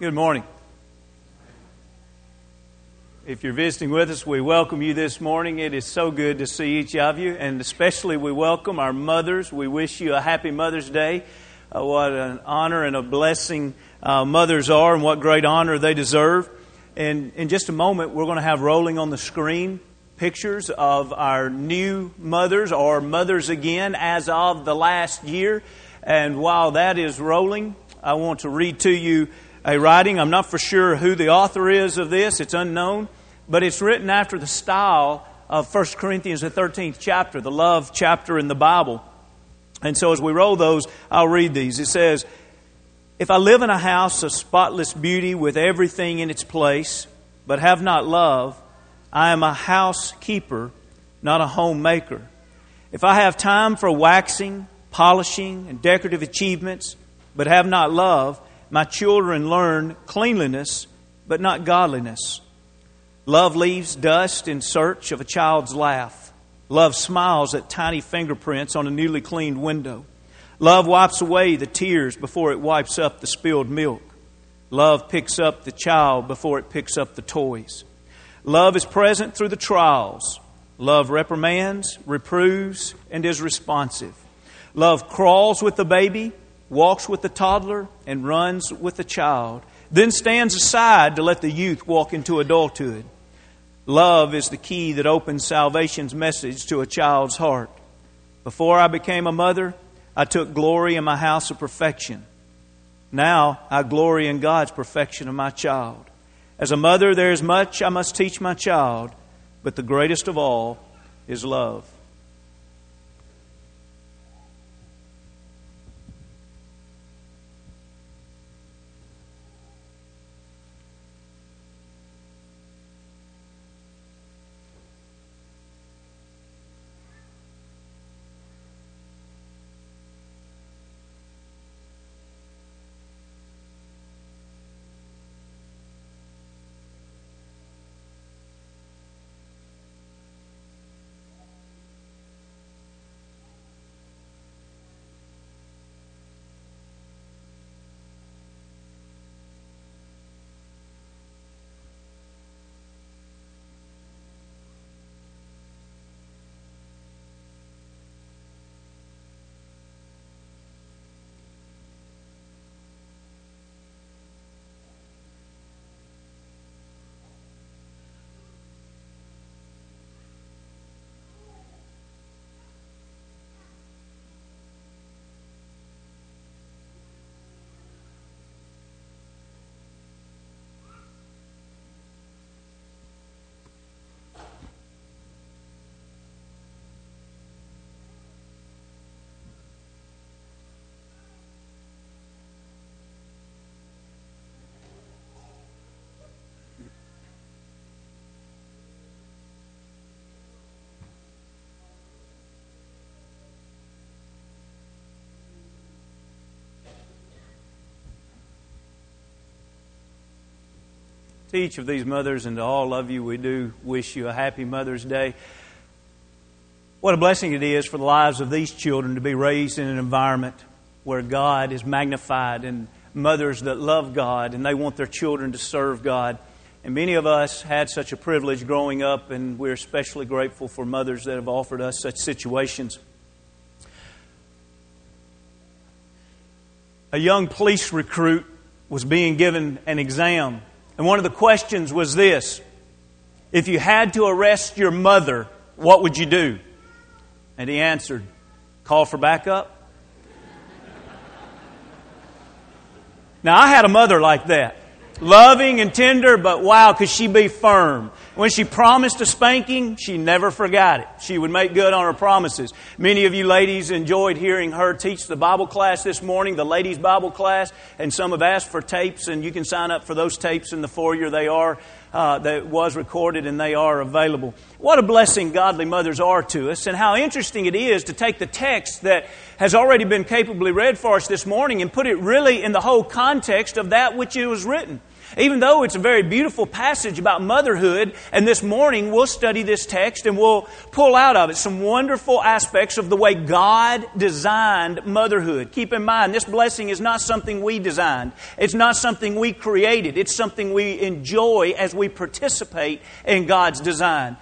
Good morning. If you're visiting with us, we welcome you this morning. It is so good to see each of you, and especially we welcome our mothers. We wish you a happy Mother's Day. Uh, what an honor and a blessing uh, mothers are, and what great honor they deserve. And in just a moment, we're going to have rolling on the screen pictures of our new mothers or mothers again as of the last year. And while that is rolling, I want to read to you a writing. I'm not for sure who the author is of this, it's unknown, but it's written after the style of 1 Corinthians, the 13th chapter, the love chapter in the Bible. And so as we roll those, I'll read these. It says, If I live in a house of spotless beauty with everything in its place, but have not love, I am a housekeeper, not a homemaker. If I have time for waxing, polishing, and decorative achievements, but have not love, my children learn cleanliness, but not godliness. Love leaves dust in search of a child's laugh. Love smiles at tiny fingerprints on a newly cleaned window. Love wipes away the tears before it wipes up the spilled milk. Love picks up the child before it picks up the toys. Love is present through the trials. Love reprimands, reproves, and is responsive. Love crawls with the baby walks with the toddler, and runs with the child, then stands aside to let the youth walk into adulthood. Love is the key that opens salvation's message to a child's heart. Before I became a mother, I took glory in my house of perfection. Now I glory in God's perfection of my child. As a mother, there is much I must teach my child, but the greatest of all is love. To each of these mothers and to all of you, we do wish you a happy Mother's Day. What a blessing it is for the lives of these children to be raised in an environment where God is magnified and mothers that love God and they want their children to serve God. And many of us had such a privilege growing up, and we're especially grateful for mothers that have offered us such situations. A young police recruit was being given an exam and one of the questions was this If you had to arrest your mother, what would you do? And he answered, Call for backup. now, I had a mother like that. Loving and tender, but wow, could she be firm. When she promised a spanking, she never forgot it. She would make good on her promises. Many of you ladies enjoyed hearing her teach the Bible class this morning, the ladies' Bible class, and some have asked for tapes, and you can sign up for those tapes in the foyer. They are, uh, that was recorded and they are available. What a blessing godly mothers are to us, and how interesting it is to take the text that has already been capably read for us this morning and put it really in the whole context of that which it was written. Even though it's a very beautiful passage about motherhood, and this morning we'll study this text and we'll pull out of it some wonderful aspects of the way God designed motherhood. Keep in mind, this blessing is not something we designed. It's not something we created. It's something we enjoy as we participate in God's design.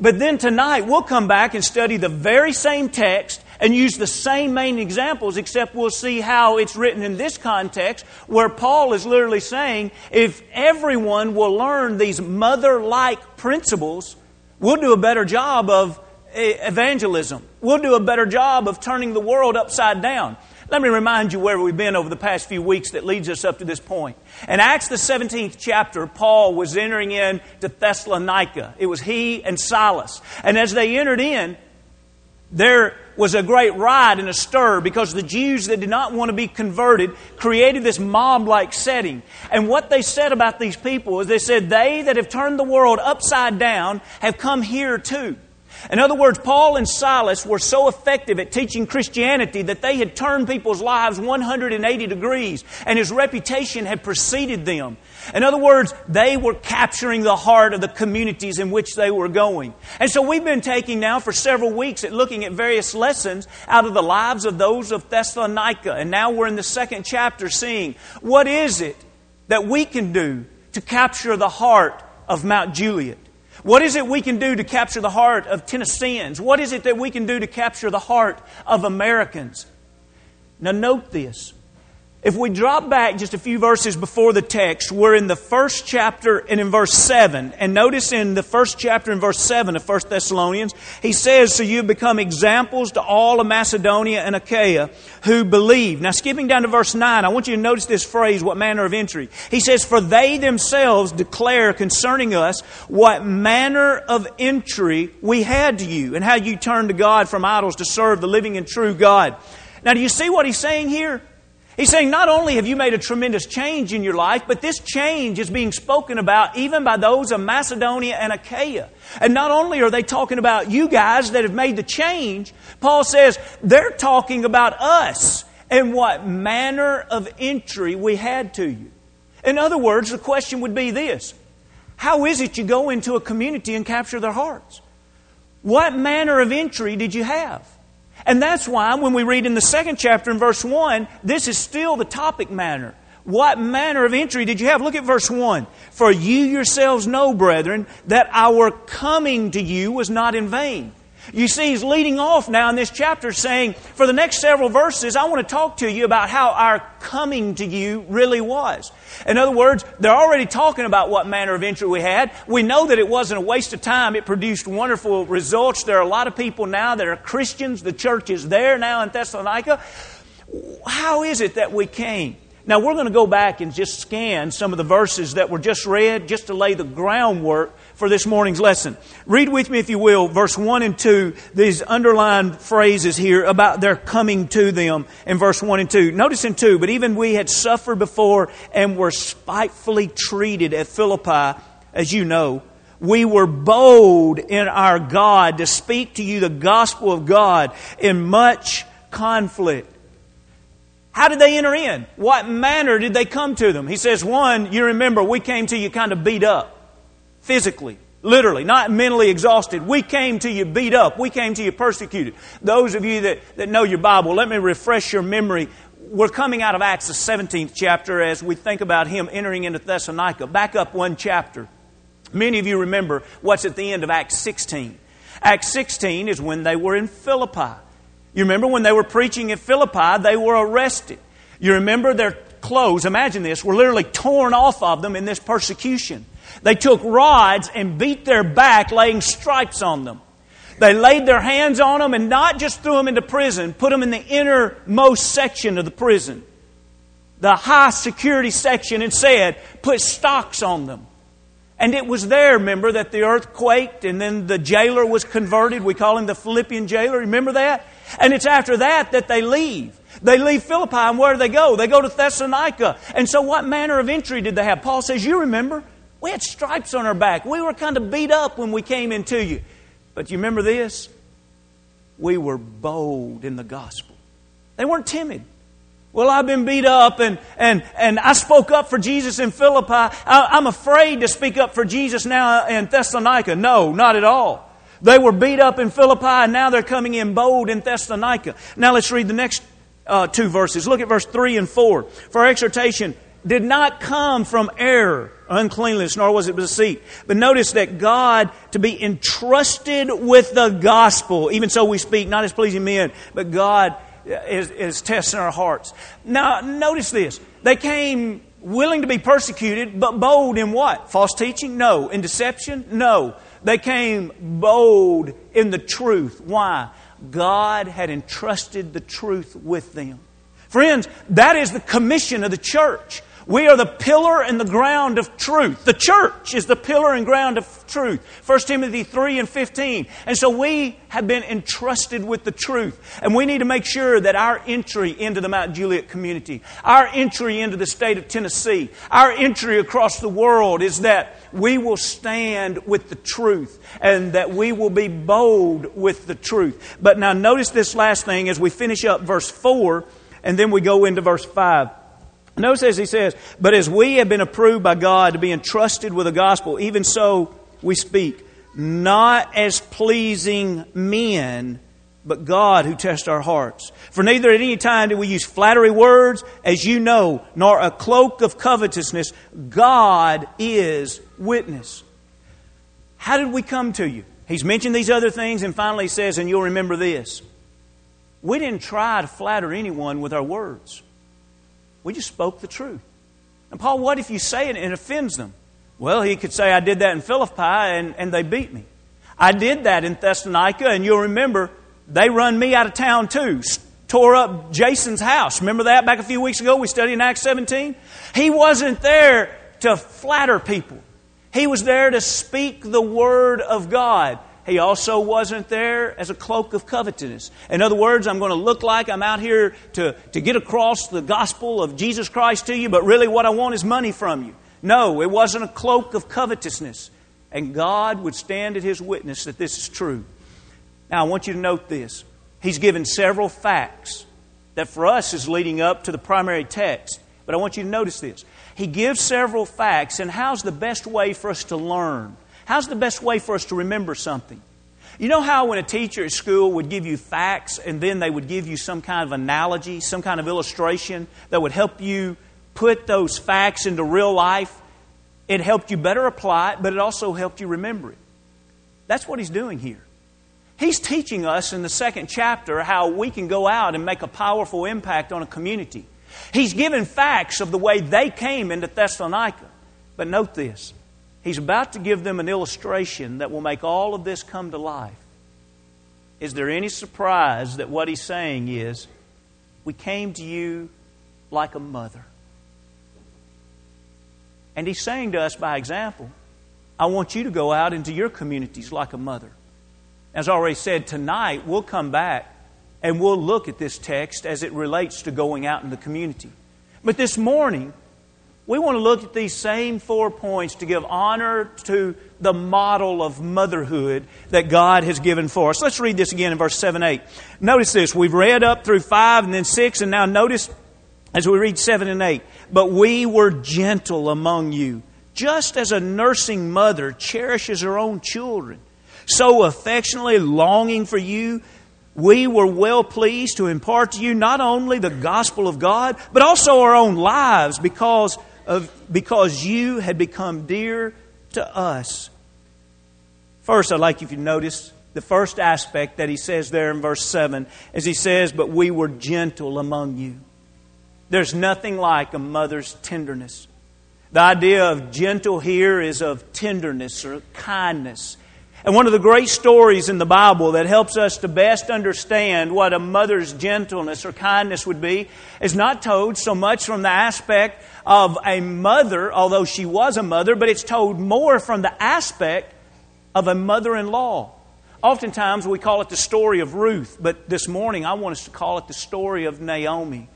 But then tonight we'll come back and study the very same text and use the same main examples, except we'll see how it's written in this context, where Paul is literally saying if everyone will learn these mother like principles, we'll do a better job of eh, evangelism. We'll do a better job of turning the world upside down. Let me remind you where we've been over the past few weeks that leads us up to this point. In Acts, the 17th chapter, Paul was entering in to Thessalonica. It was he and Silas. And as they entered in, there was a great riot and a stir because the Jews that did not want to be converted created this mob like setting. And what they said about these people is they said, They that have turned the world upside down have come here too. In other words, Paul and Silas were so effective at teaching Christianity that they had turned people's lives 180 degrees, and his reputation had preceded them. In other words, they were capturing the heart of the communities in which they were going. And so we've been taking now for several weeks at looking at various lessons out of the lives of those of Thessalonica. And now we're in the second chapter seeing what is it that we can do to capture the heart of Mount Juliet? What is it we can do to capture the heart of Tennesseans? What is it that we can do to capture the heart of Americans? Now, note this. If we drop back just a few verses before the text, we're in the first chapter and in verse 7. And notice in the first chapter and verse 7 of 1 Thessalonians, he says, So you've become examples to all of Macedonia and Achaia who believe. Now, skipping down to verse 9, I want you to notice this phrase, what manner of entry. He says, For they themselves declare concerning us what manner of entry we had to you, and how you turned to God from idols to serve the living and true God. Now, do you see what he's saying here? He's saying not only have you made a tremendous change in your life, but this change is being spoken about even by those of Macedonia and Achaia. And not only are they talking about you guys that have made the change, Paul says they're talking about us and what manner of entry we had to you. In other words, the question would be this How is it you go into a community and capture their hearts? What manner of entry did you have? And that's why when we read in the second chapter in verse 1, this is still the topic matter. What manner of entry did you have? Look at verse 1. For you yourselves know, brethren, that our coming to you was not in vain. You see, he's leading off now in this chapter saying, for the next several verses, I want to talk to you about how our coming to you really was. In other words, they're already talking about what manner of entry we had. We know that it wasn't a waste of time. It produced wonderful results. There are a lot of people now that are Christians. The church is there now in Thessalonica. How is it that we came? Now, we're going to go back and just scan some of the verses that were just read just to lay the groundwork for this morning's lesson. Read with me, if you will, verse 1 and 2, these underlined phrases here about their coming to them in verse 1 and 2. Notice in 2, but even we had suffered before and were spitefully treated at Philippi, as you know. We were bold in our God to speak to you the gospel of God in much conflict. How did they enter in? What manner did they come to them? He says, one, you remember, we came to you kind of beat up physically, literally, not mentally exhausted. We came to you beat up. We came to you persecuted. Those of you that, that know your Bible, let me refresh your memory. We're coming out of Acts, the 17th chapter, as we think about him entering into Thessalonica. Back up one chapter. Many of you remember what's at the end of Acts 16. Acts 16 is when they were in Philippi. You remember when they were preaching at Philippi, they were arrested. You remember their clothes, imagine this, were literally torn off of them in this persecution. They took rods and beat their back, laying stripes on them. They laid their hands on them and not just threw them into prison, put them in the innermost section of the prison, the high security section, and said, put stocks on them. And it was there, remember, that the earth quaked and then the jailer was converted. We call him the Philippian jailer. Remember that? And it's after that that they leave. They leave Philippi and where do they go? They go to Thessalonica. And so what manner of entry did they have? Paul says, You remember, we had stripes on our back. We were kind of beat up when we came into you. But you remember this? We were bold in the gospel. They weren't timid. Well, I've been beat up and, and, and I spoke up for Jesus in Philippi. I, I'm afraid to speak up for Jesus now in Thessalonica. No, not at all. They were beat up in Philippi and now they're coming in bold in Thessalonica. Now let's read the next uh, two verses. Look at verse 3 and 4. For exhortation did not come from error, uncleanness, nor was it deceit. But notice that God to be entrusted with the gospel, even so we speak, not as pleasing men, but God is, is testing our hearts. Now, notice this. They came willing to be persecuted, but bold in what? False teaching? No. In deception? No. They came bold in the truth. Why? God had entrusted the truth with them. Friends, that is the commission of the church. We are the pillar and the ground of truth. The church is the pillar and ground of truth. 1 Timothy 3 and 15. And so we have been entrusted with the truth. And we need to make sure that our entry into the Mount Juliet community, our entry into the state of Tennessee, our entry across the world is that we will stand with the truth and that we will be bold with the truth. But now notice this last thing as we finish up verse 4 and then we go into verse 5. Notice as he says, But as we have been approved by God to be entrusted with the gospel, even so we speak, not as pleasing men, but God who tests our hearts. For neither at any time do we use flattery words, as you know, nor a cloak of covetousness. God is witness. How did we come to you? He's mentioned these other things, and finally says, and you'll remember this. We didn't try to flatter anyone with our words. We just spoke the truth. And Paul, what if you say it and it offends them? Well, he could say, I did that in Philippi and, and they beat me. I did that in Thessalonica, and you'll remember they run me out of town too. Tore up Jason's house. Remember that back a few weeks ago? We studied in Acts 17. He wasn't there to flatter people, he was there to speak the word of God. He also wasn't there as a cloak of covetousness. In other words, I'm going to look like I'm out here to, to get across the gospel of Jesus Christ to you, but really what I want is money from you. No, it wasn't a cloak of covetousness. And God would stand at His witness that this is true. Now, I want you to note this. He's given several facts that for us is leading up to the primary text. But I want you to notice this. He gives several facts, and how's the best way for us to learn? How's the best way for us to remember something? You know how when a teacher at school would give you facts and then they would give you some kind of analogy, some kind of illustration that would help you put those facts into real life? It helped you better apply it, but it also helped you remember it. That's what he's doing here. He's teaching us in the second chapter how we can go out and make a powerful impact on a community. He's given facts of the way they came into Thessalonica. But note this He's about to give them an illustration that will make all of this come to life. Is there any surprise that what he's saying is, we came to you like a mother? And he's saying to us by example, I want you to go out into your communities like a mother. As I already said, tonight we'll come back and we'll look at this text as it relates to going out in the community. But this morning, we want to look at these same four points to give honor to the model of motherhood that God has given for us. Let's read this again in verse 7 8. Notice this. We've read up through 5 and then 6, and now notice as we read 7 and 8. But we were gentle among you, just as a nursing mother cherishes her own children, so affectionately longing for you. We were well pleased to impart to you not only the gospel of God, but also our own lives because of, because you had become dear to us. First, I'd like you to notice the first aspect that he says there in verse 7 as he says, But we were gentle among you. There's nothing like a mother's tenderness. The idea of gentle here is of tenderness or kindness. And one of the great stories in the Bible that helps us to best understand what a mother's gentleness or kindness would be is not told so much from the aspect of a mother, although she was a mother, but it's told more from the aspect of a mother in law. Oftentimes we call it the story of Ruth, but this morning I want us to call it the story of Naomi.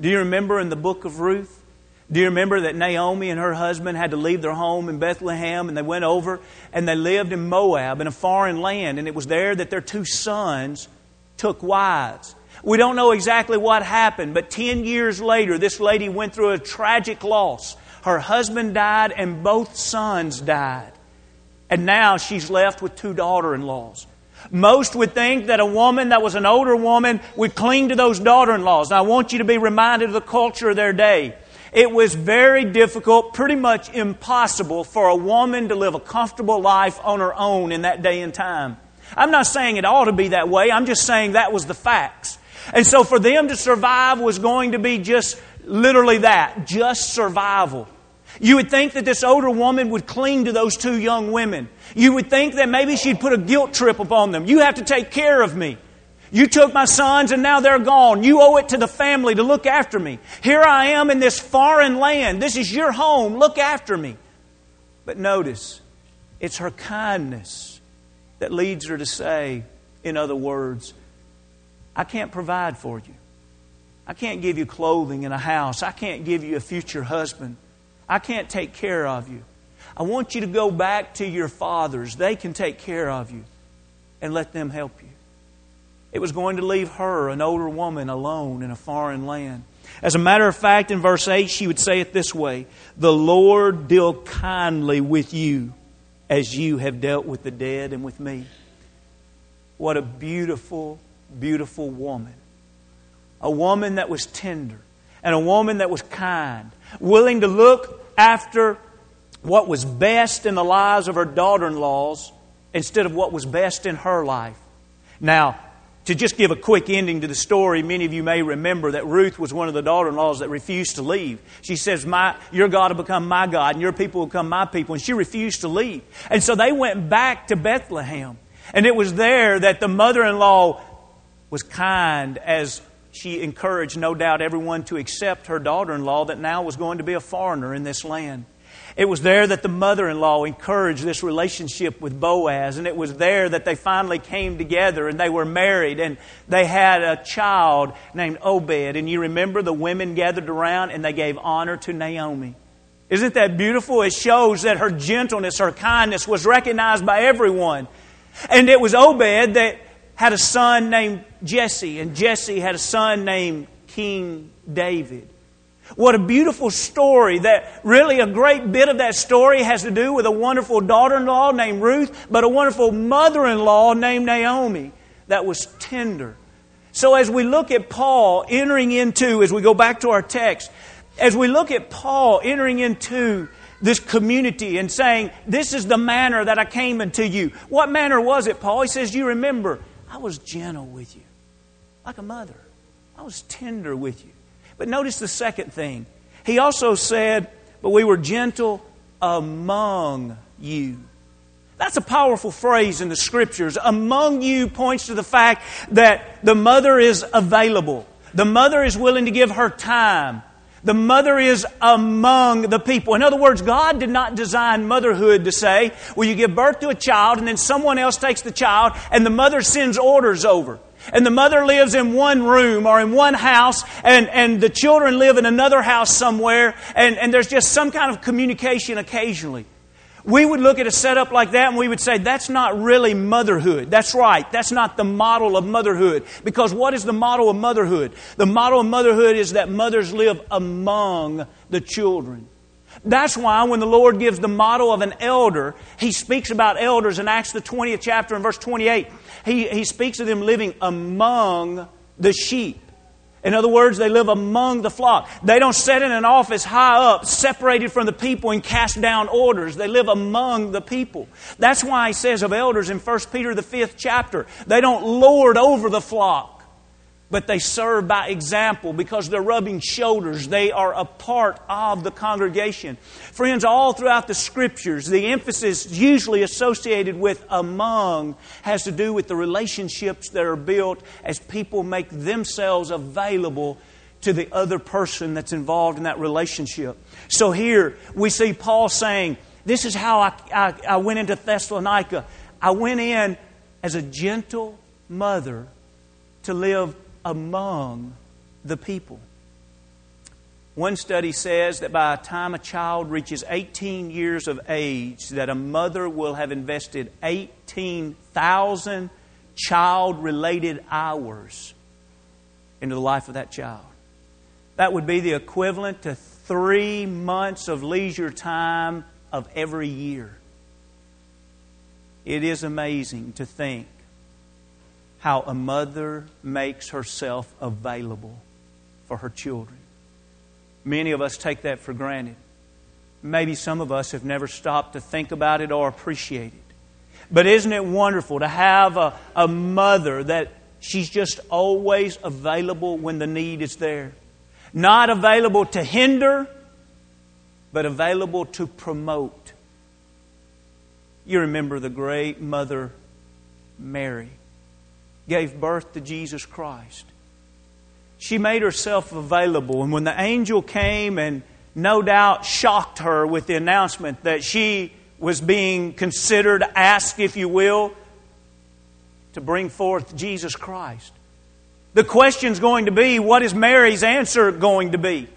Do you remember in the book of Ruth? Do you remember that Naomi and her husband had to leave their home in Bethlehem and they went over and they lived in Moab in a foreign land and it was there that their two sons took wives. We don't know exactly what happened, but 10 years later, this lady went through a tragic loss. Her husband died and both sons died. And now she's left with two daughter in laws. Most would think that a woman that was an older woman would cling to those daughter in laws. I want you to be reminded of the culture of their day. It was very difficult, pretty much impossible, for a woman to live a comfortable life on her own in that day and time. I'm not saying it ought to be that way, I'm just saying that was the facts. And so for them to survive was going to be just literally that just survival. You would think that this older woman would cling to those two young women. You would think that maybe she'd put a guilt trip upon them. You have to take care of me. You took my sons and now they're gone. You owe it to the family to look after me. Here I am in this foreign land. This is your home. Look after me. But notice, it's her kindness that leads her to say, in other words, I can't provide for you. I can't give you clothing and a house. I can't give you a future husband. I can't take care of you. I want you to go back to your fathers. They can take care of you and let them help you. It was going to leave her, an older woman, alone in a foreign land. As a matter of fact, in verse 8, she would say it this way The Lord deal kindly with you as you have dealt with the dead and with me. What a beautiful, beautiful woman. A woman that was tender and a woman that was kind, willing to look after what was best in the lives of her daughter in laws instead of what was best in her life. Now, to just give a quick ending to the story, many of you may remember that Ruth was one of the daughter in laws that refused to leave. She says, my, Your God will become my God, and your people will become my people. And she refused to leave. And so they went back to Bethlehem. And it was there that the mother in law was kind as she encouraged, no doubt, everyone to accept her daughter in law that now was going to be a foreigner in this land. It was there that the mother in law encouraged this relationship with Boaz, and it was there that they finally came together and they were married and they had a child named Obed. And you remember the women gathered around and they gave honor to Naomi. Isn't that beautiful? It shows that her gentleness, her kindness was recognized by everyone. And it was Obed that had a son named Jesse, and Jesse had a son named King David. What a beautiful story that really a great bit of that story has to do with a wonderful daughter in law named Ruth, but a wonderful mother in law named Naomi that was tender. So as we look at Paul entering into, as we go back to our text, as we look at Paul entering into this community and saying, This is the manner that I came into you. What manner was it, Paul? He says, You remember, I was gentle with you, like a mother. I was tender with you. But notice the second thing. He also said, But we were gentle among you. That's a powerful phrase in the scriptures. Among you points to the fact that the mother is available. The mother is willing to give her time. The mother is among the people. In other words, God did not design motherhood to say, well, you give birth to a child and then someone else takes the child and the mother sends orders over. And the mother lives in one room or in one house, and, and the children live in another house somewhere, and, and there's just some kind of communication occasionally. We would look at a setup like that and we would say, that's not really motherhood. That's right. That's not the model of motherhood. Because what is the model of motherhood? The model of motherhood is that mothers live among the children. That's why when the Lord gives the model of an elder, He speaks about elders in Acts the 20th chapter and verse 28. He, he speaks of them living among the sheep. In other words, they live among the flock. They don't sit in an office high up, separated from the people, and cast down orders. They live among the people. That's why he says of elders in 1 Peter, the fifth chapter, they don't lord over the flock but they serve by example because they're rubbing shoulders. They are a part of the congregation. Friends, all throughout the scriptures, the emphasis usually associated with among has to do with the relationships that are built as people make themselves available to the other person that's involved in that relationship. So here we see Paul saying, This is how I, I, I went into Thessalonica. I went in as a gentle mother to live among the people. One study says that by the time a child reaches 18 years of age, that a mother will have invested 18,000 child-related hours into the life of that child. That would be the equivalent to three months of leisure time of every year. It is amazing to think how a mother makes herself available for her children. Many of us take that for granted. Maybe some of us have never stopped to think about it or appreciate it. But isn't it wonderful to have a, a mother that she's just always available when the need is there? Not available to hinder, but available to promote. You remember the great mother Mary gave birth to Jesus Christ. She made herself available, and when the angel came and no doubt shocked her with the announcement that she was being considered, asked, if you will, to bring forth Jesus Christ. The question's going to be what is Mary's answer going to be?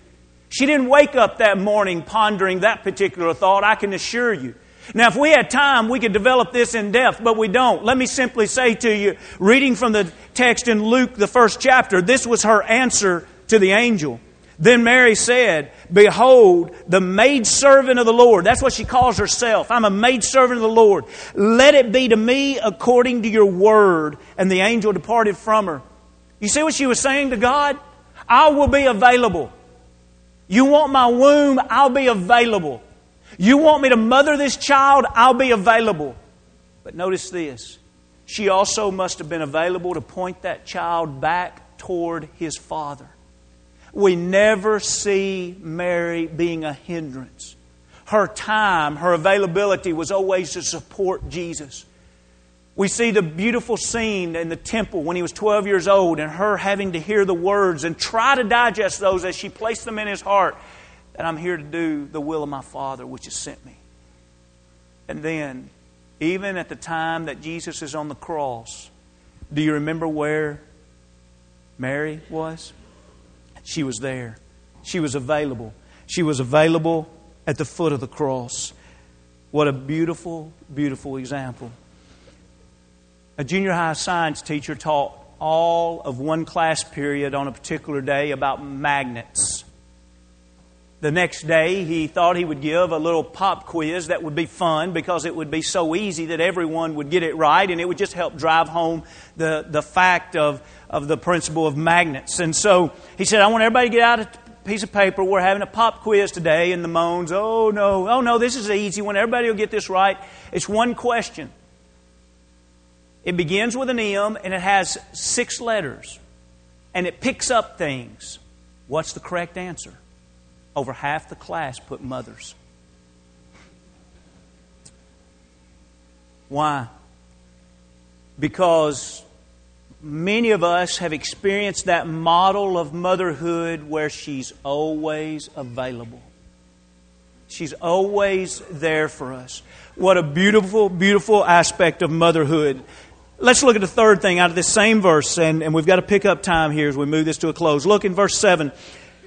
She didn't wake up that morning pondering that particular thought, I can assure you. Now, if we had time, we could develop this in depth, but we don't. Let me simply say to you, reading from the text in Luke, the first chapter, this was her answer to the angel. Then Mary said, Behold, the maidservant of the Lord. That's what she calls herself. I'm a maidservant of the Lord. Let it be to me according to your word. And the angel departed from her. You see what she was saying to God? I will be available. You want my womb? I'll be available. You want me to mother this child? I'll be available. But notice this. She also must have been available to point that child back toward his father. We never see Mary being a hindrance. Her time, her availability was always to support Jesus. We see the beautiful scene in the temple when he was 12 years old and her having to hear the words and try to digest those as she placed them in his heart that I'm here to do the will of my Father which has sent me. And then, even at the time that Jesus is on the cross, do you remember where Mary was? She was there. She was available. She was available at the foot of the cross. What a beautiful, beautiful example. A junior high science teacher taught all of one class period on a particular day about magnets. The next day, he thought he would give a little pop quiz that would be fun because it would be so easy that everyone would get it right and it would just help drive home the, the fact of, of the principle of magnets. And so he said, I want everybody to get out a piece of paper. We're having a pop quiz today. And the moans, oh no, oh no, this is an easy one. Everybody will get this right. It's one question. It begins with an M and it has six letters. And it picks up things. What's the correct answer? Over half the class put mothers. Why? Because many of us have experienced that model of motherhood where she's always available. She's always there for us. What a beautiful, beautiful aspect of motherhood. Let's look at the third thing out of this same verse, and, and we've got to pick up time here as we move this to a close. Look in verse 7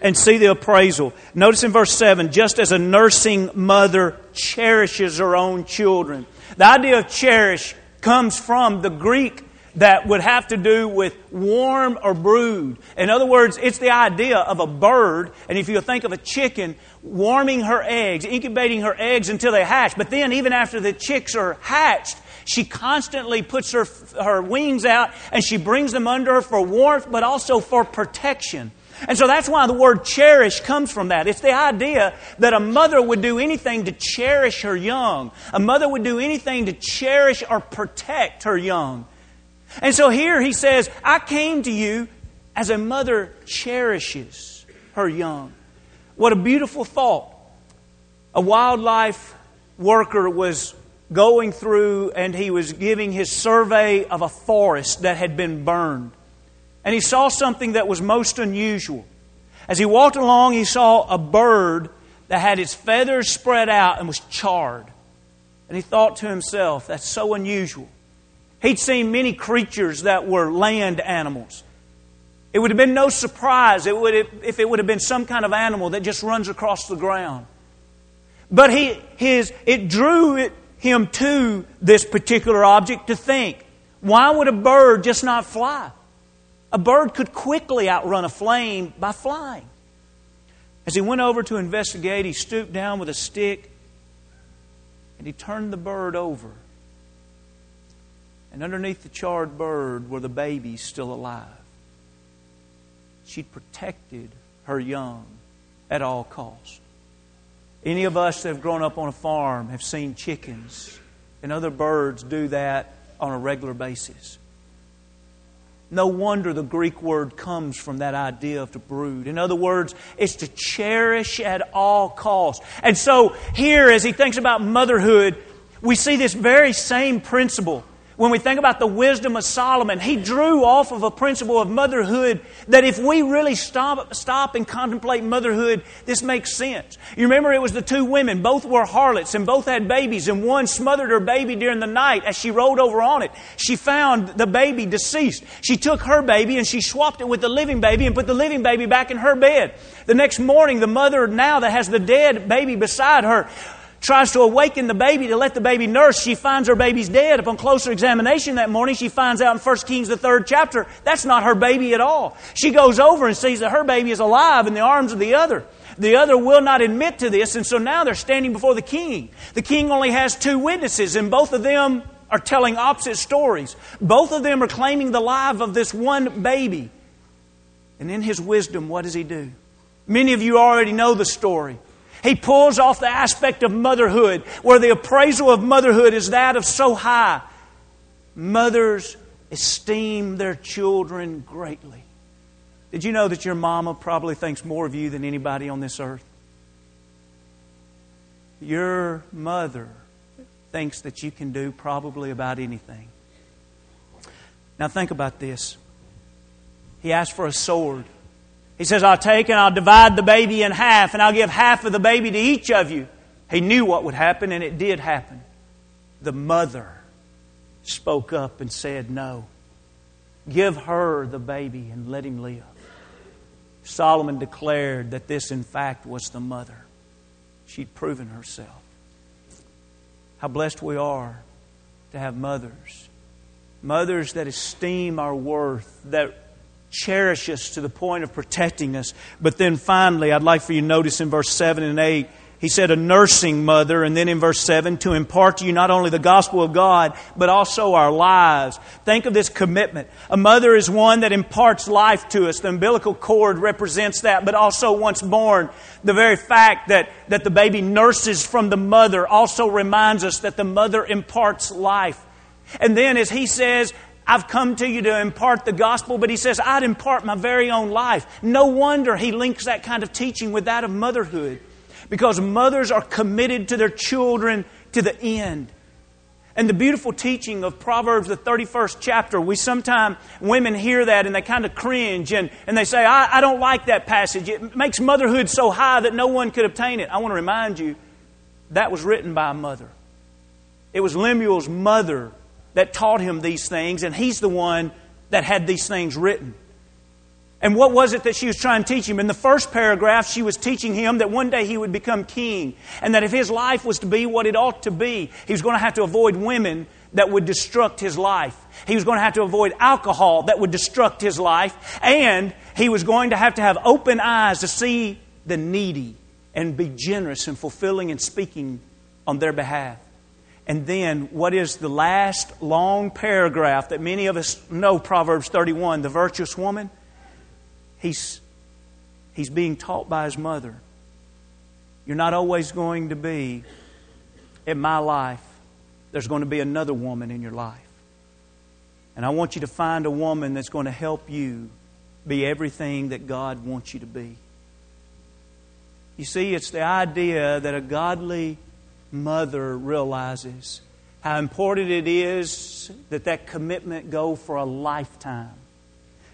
and see the appraisal. Notice in verse 7 just as a nursing mother cherishes her own children. The idea of cherish comes from the Greek that would have to do with warm or brood. In other words, it's the idea of a bird, and if you think of a chicken, warming her eggs, incubating her eggs until they hatch. But then, even after the chicks are hatched, she constantly puts her, her wings out and she brings them under her for warmth, but also for protection. And so that's why the word cherish comes from that. It's the idea that a mother would do anything to cherish her young. A mother would do anything to cherish or protect her young. And so here he says, I came to you as a mother cherishes her young. What a beautiful thought. A wildlife worker was going through and he was giving his survey of a forest that had been burned. And he saw something that was most unusual. As he walked along, he saw a bird that had its feathers spread out and was charred. And he thought to himself, that's so unusual. He'd seen many creatures that were land animals. It would have been no surprise it would have, if it would have been some kind of animal that just runs across the ground. But he, his, it drew it him to this particular object to think, why would a bird just not fly? A bird could quickly outrun a flame by flying. As he went over to investigate, he stooped down with a stick and he turned the bird over. And underneath the charred bird were the babies still alive. She'd protected her young at all costs. Any of us that have grown up on a farm have seen chickens and other birds do that on a regular basis. No wonder the Greek word comes from that idea of to brood. In other words, it's to cherish at all costs. And so here, as he thinks about motherhood, we see this very same principle when we think about the wisdom of Solomon, he drew off of a principle of motherhood that if we really stop, stop and contemplate motherhood, this makes sense. You remember it was the two women, both were harlots and both had babies, and one smothered her baby during the night. As she rolled over on it, she found the baby deceased. She took her baby and she swapped it with the living baby and put the living baby back in her bed. The next morning, the mother now that has the dead baby beside her, tries to awaken the baby to let the baby nurse. She finds her baby's dead. Upon closer examination that morning, she finds out in 1 Kings, the third chapter, that's not her baby at all. She goes over and sees that her baby is alive in the arms of the other. The other will not admit to this, and so now they're standing before the king. The king only has two witnesses, and both of them are telling opposite stories. Both of them are claiming the life of this one baby. And in his wisdom, what does he do? Many of you already know the story. He pulls off the aspect of motherhood where the appraisal of motherhood is that of so high. Mothers esteem their children greatly. Did you know that your mama probably thinks more of you than anybody on this earth? Your mother thinks that you can do probably about anything. Now, think about this. He asked for a sword. He says, I'll take and I'll divide the baby in half, and I'll give half of the baby to each of you. He knew what would happen, and it did happen. The mother spoke up and said, No. Give her the baby and let him live. Solomon declared that this, in fact, was the mother. She'd proven herself. How blessed we are to have mothers. Mothers that esteem our worth, that cherish us to the point of protecting us. But then finally, I'd like for you to notice in verse 7 and 8, he said, a nursing mother. And then in verse 7, to impart to you not only the gospel of God, but also our lives. Think of this commitment. A mother is one that imparts life to us. The umbilical cord represents that, but also once born, the very fact that, that the baby nurses from the mother also reminds us that the mother imparts life. And then as he says, I've come to you to impart the gospel, but he says, I'd impart my very own life. No wonder he links that kind of teaching with that of motherhood. Because mothers are committed to their children to the end. And the beautiful teaching of Proverbs, the 31st chapter, we sometimes, women hear that and they kind of cringe and, and they say, I, I don't like that passage. It makes motherhood so high that no one could obtain it. I want to remind you, that was written by a mother. It was Lemuel's mother that taught him these things, and he's the one that had these things written. And what was it that she was trying to teach him? In the first paragraph, she was teaching him that one day he would become king, and that if his life was to be what it ought to be, he was going to have to avoid women that would destruct his life. He was going to have to avoid alcohol that would destruct his life, and he was going to have to have open eyes to see the needy and be generous and fulfilling and speaking on their behalf. And then, what is the last long paragraph that many of us know, Proverbs 31, the virtuous woman? He's, he's being taught by his mother. You're not always going to be in my life. There's going to be another woman in your life. And I want you to find a woman that's going to help you be everything that God wants you to be. You see, it's the idea that a godly mother realizes how important it is that that commitment go for a lifetime.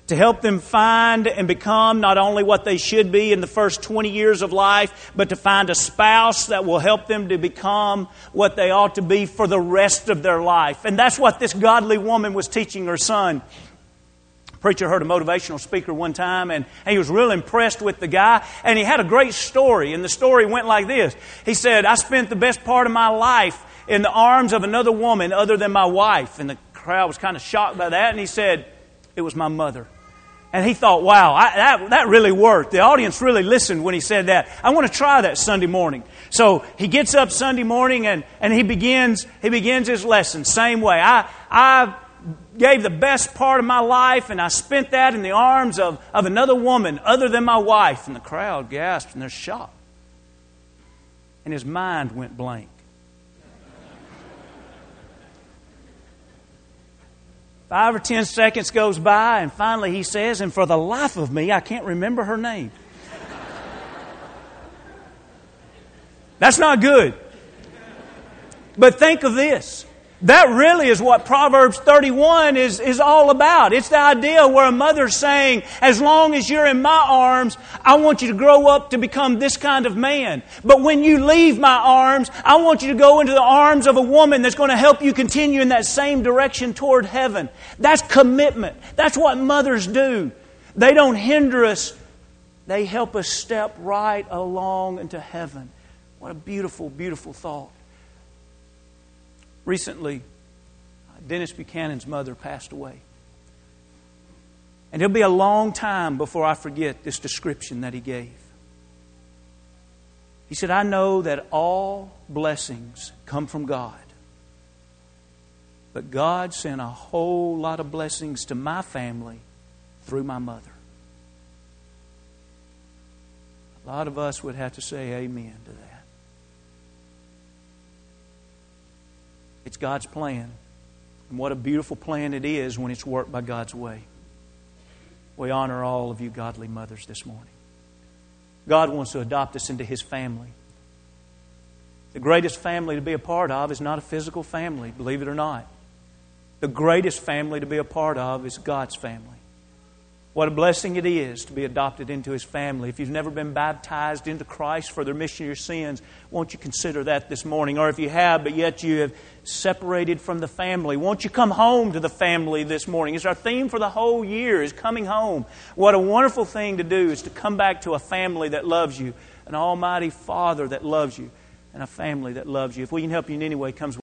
To help them find and become not only what they should be in the first 20 years of life, but to find a spouse that will help them to become what they ought to be for the rest of their life. And that's what this godly woman was teaching her son preacher heard a motivational speaker one time and, and he was real impressed with the guy and he had a great story and the story went like this he said i spent the best part of my life in the arms of another woman other than my wife and the crowd was kind of shocked by that and he said it was my mother And he thought, wow, I, that, that really worked. The audience really listened when he said that. I want to try that Sunday morning. So he gets up Sunday morning and, and he begins he begins his lesson. Same way. I I gave the best part of my life and I spent that in the arms of, of another woman other than my wife. And the crowd gasped and they're shocked. And his mind went blank. Five or ten seconds goes by, and finally he says, And for the life of me, I can't remember her name. That's not good. But think of this. That really is what Proverbs 31 is, is all about. It's the idea where a mother's saying, as long as you're in my arms, I want you to grow up to become this kind of man. But when you leave my arms, I want you to go into the arms of a woman that's going to help you continue in that same direction toward heaven. That's commitment. That's what mothers do. They don't hinder us. They help us step right along into heaven. What a beautiful, beautiful thought. Recently, Dennis Buchanan's mother passed away. And it'll be a long time before I forget this description that he gave. He said, I know that all blessings come from God. But God sent a whole lot of blessings to my family through my mother. A lot of us would have to say amen to that. It's God's plan. And what a beautiful plan it is when it's worked by God's way. We honor all of you godly mothers this morning. God wants to adopt us into His family. The greatest family to be a part of is not a physical family, believe it or not. The greatest family to be a part of is God's family. What a blessing it is to be adopted into His family. If you've never been baptized into Christ for the remission of your sins, won't you consider that this morning? Or if you have, but yet you have separated from the family, won't you come home to the family this morning? It's our theme for the whole year is coming home. What a wonderful thing to do is to come back to a family that loves you, an almighty Father that loves you, and a family that loves you. If we can help you in any way, comes